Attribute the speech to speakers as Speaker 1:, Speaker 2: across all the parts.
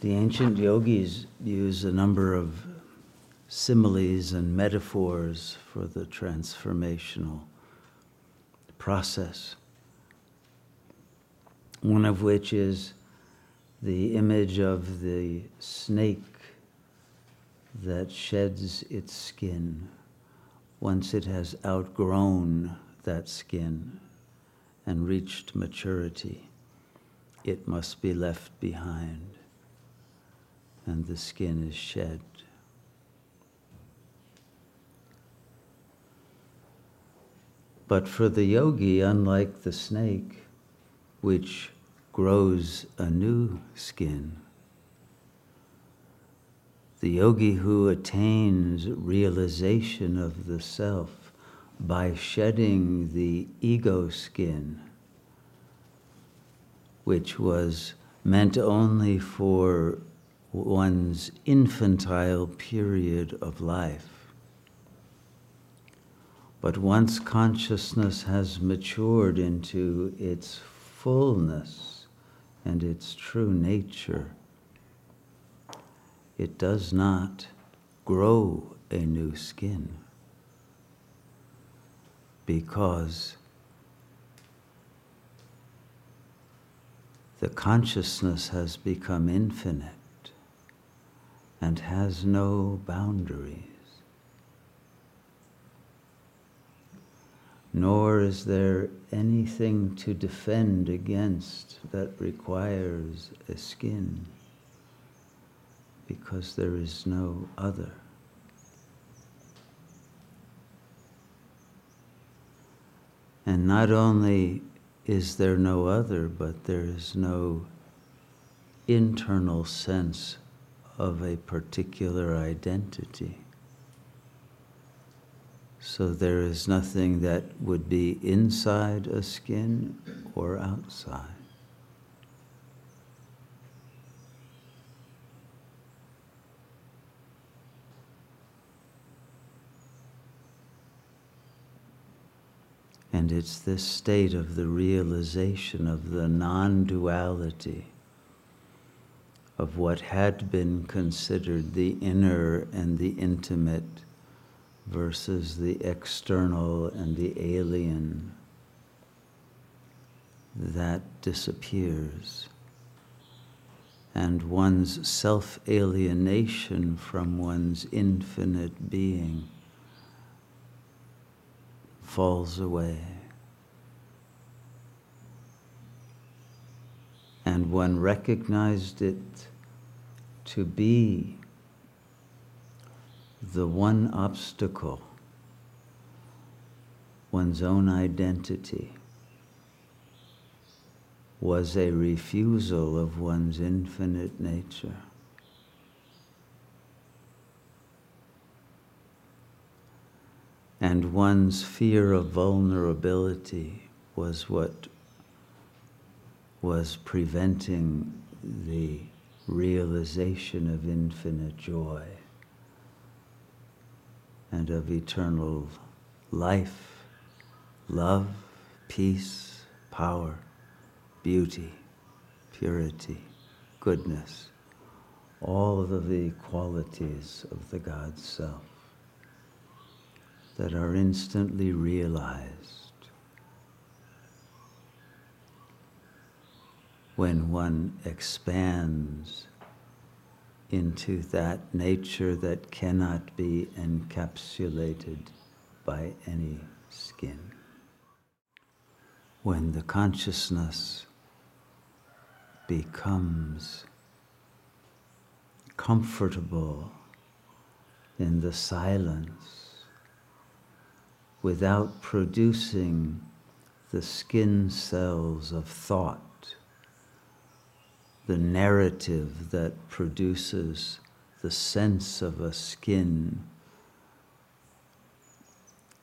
Speaker 1: The ancient yogis use a number of similes and metaphors for the transformational process. One of which is the image of the snake that sheds its skin once it has outgrown that skin and reached maturity. It must be left behind, and the skin is shed. But for the yogi, unlike the snake, which grows a new skin, the yogi who attains realization of the self by shedding the ego skin, which was meant only for one's infantile period of life. But once consciousness has matured into its fullness and its true nature, it does not grow a new skin. Because the consciousness has become infinite and has no boundaries. nor is there anything to defend against that requires a skin, because there is no other. And not only is there no other, but there is no internal sense of a particular identity. So there is nothing that would be inside a skin or outside. And it's this state of the realization of the non duality of what had been considered the inner and the intimate versus the external and the alien, that disappears. And one's self alienation from one's infinite being falls away. And one recognized it to be the one obstacle, one's own identity, was a refusal of one's infinite nature. And one's fear of vulnerability was what was preventing the realization of infinite joy and of eternal life, love, peace, power, beauty, purity, goodness, all of the qualities of the God Self that are instantly realized when one expands into that nature that cannot be encapsulated by any skin. When the consciousness becomes comfortable in the silence without producing the skin cells of thought the narrative that produces the sense of a skin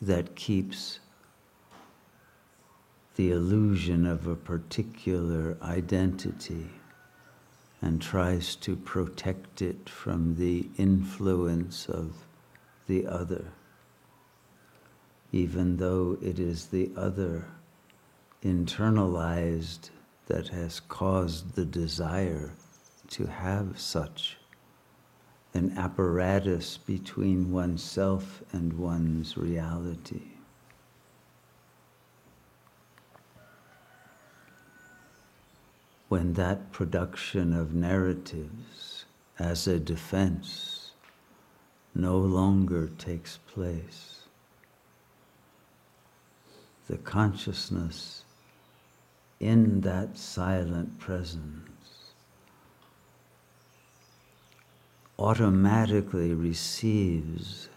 Speaker 1: that keeps the illusion of a particular identity and tries to protect it from the influence of the other, even though it is the other internalized that has caused the desire to have such an apparatus between oneself and one's reality. When that production of narratives as a defense no longer takes place, the consciousness in that silent presence automatically receives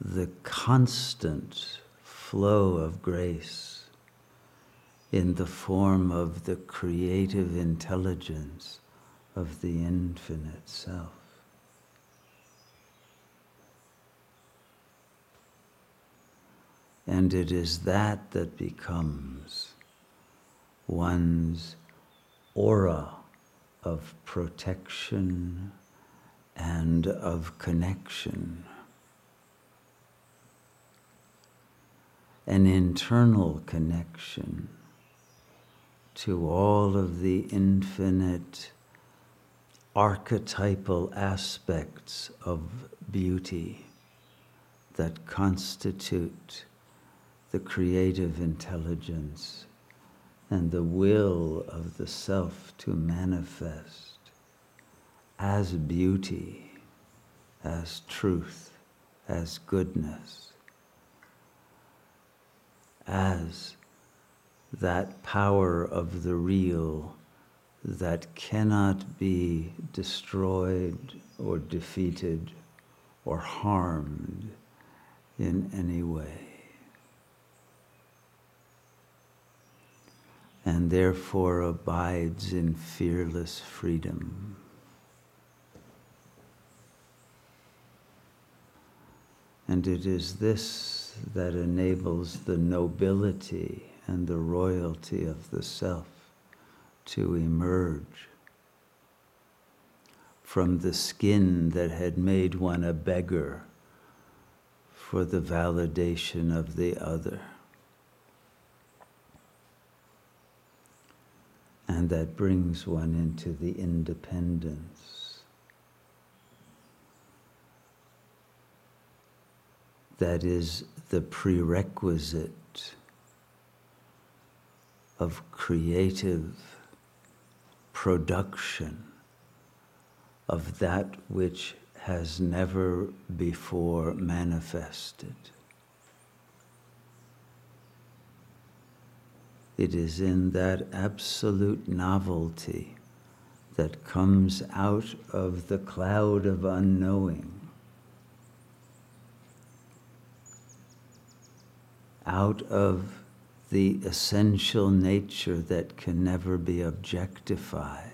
Speaker 1: the constant flow of grace in the form of the creative intelligence of the infinite self. And it is that that becomes one's aura of protection and of connection. An internal connection to all of the infinite archetypal aspects of beauty that constitute the creative intelligence and the will of the self to manifest as beauty, as truth, as goodness, as that power of the real that cannot be destroyed or defeated or harmed in any way. And therefore abides in fearless freedom. And it is this that enables the nobility and the royalty of the self to emerge from the skin that had made one a beggar for the validation of the other. And that brings one into the independence that is the prerequisite of creative production of that which has never before manifested. It is in that absolute novelty that comes out of the cloud of unknowing. Out of the essential nature that can never be objectified,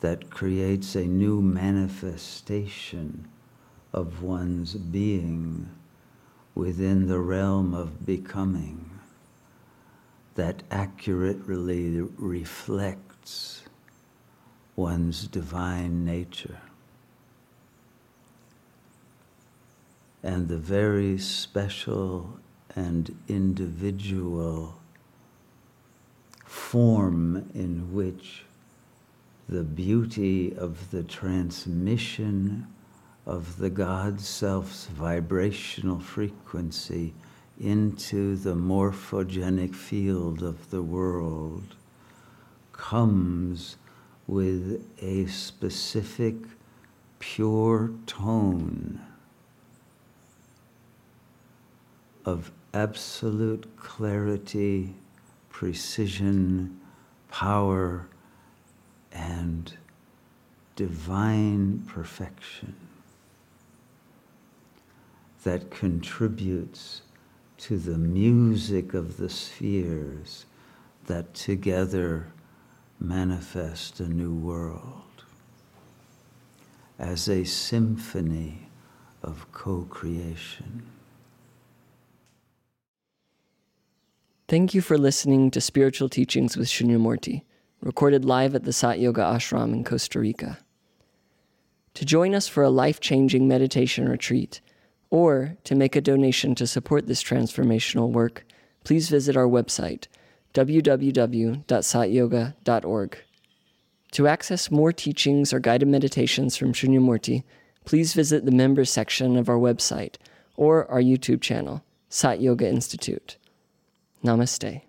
Speaker 1: that creates a new manifestation of one's being within the realm of becoming that accurately reflects one's divine nature. and the very special and individual form in which the beauty of the transmission of the God Self's vibrational frequency into the morphogenic field of the world comes with a specific pure tone of absolute clarity, precision, power, and divine perfection that contributes to the music of the spheres that together manifest a new world as a symphony of co creation.
Speaker 2: Thank you for listening to Spiritual Teachings with Shunyamurti, recorded live at the Sat Yoga Ashram in Costa Rica. To join us for a life changing meditation retreat, or to make a donation to support this transformational work, please visit our website, www.satyoga.org. To access more teachings or guided meditations from Shunyamurti, please visit the members section of our website or our YouTube channel, Sat Yoga Institute. Namaste.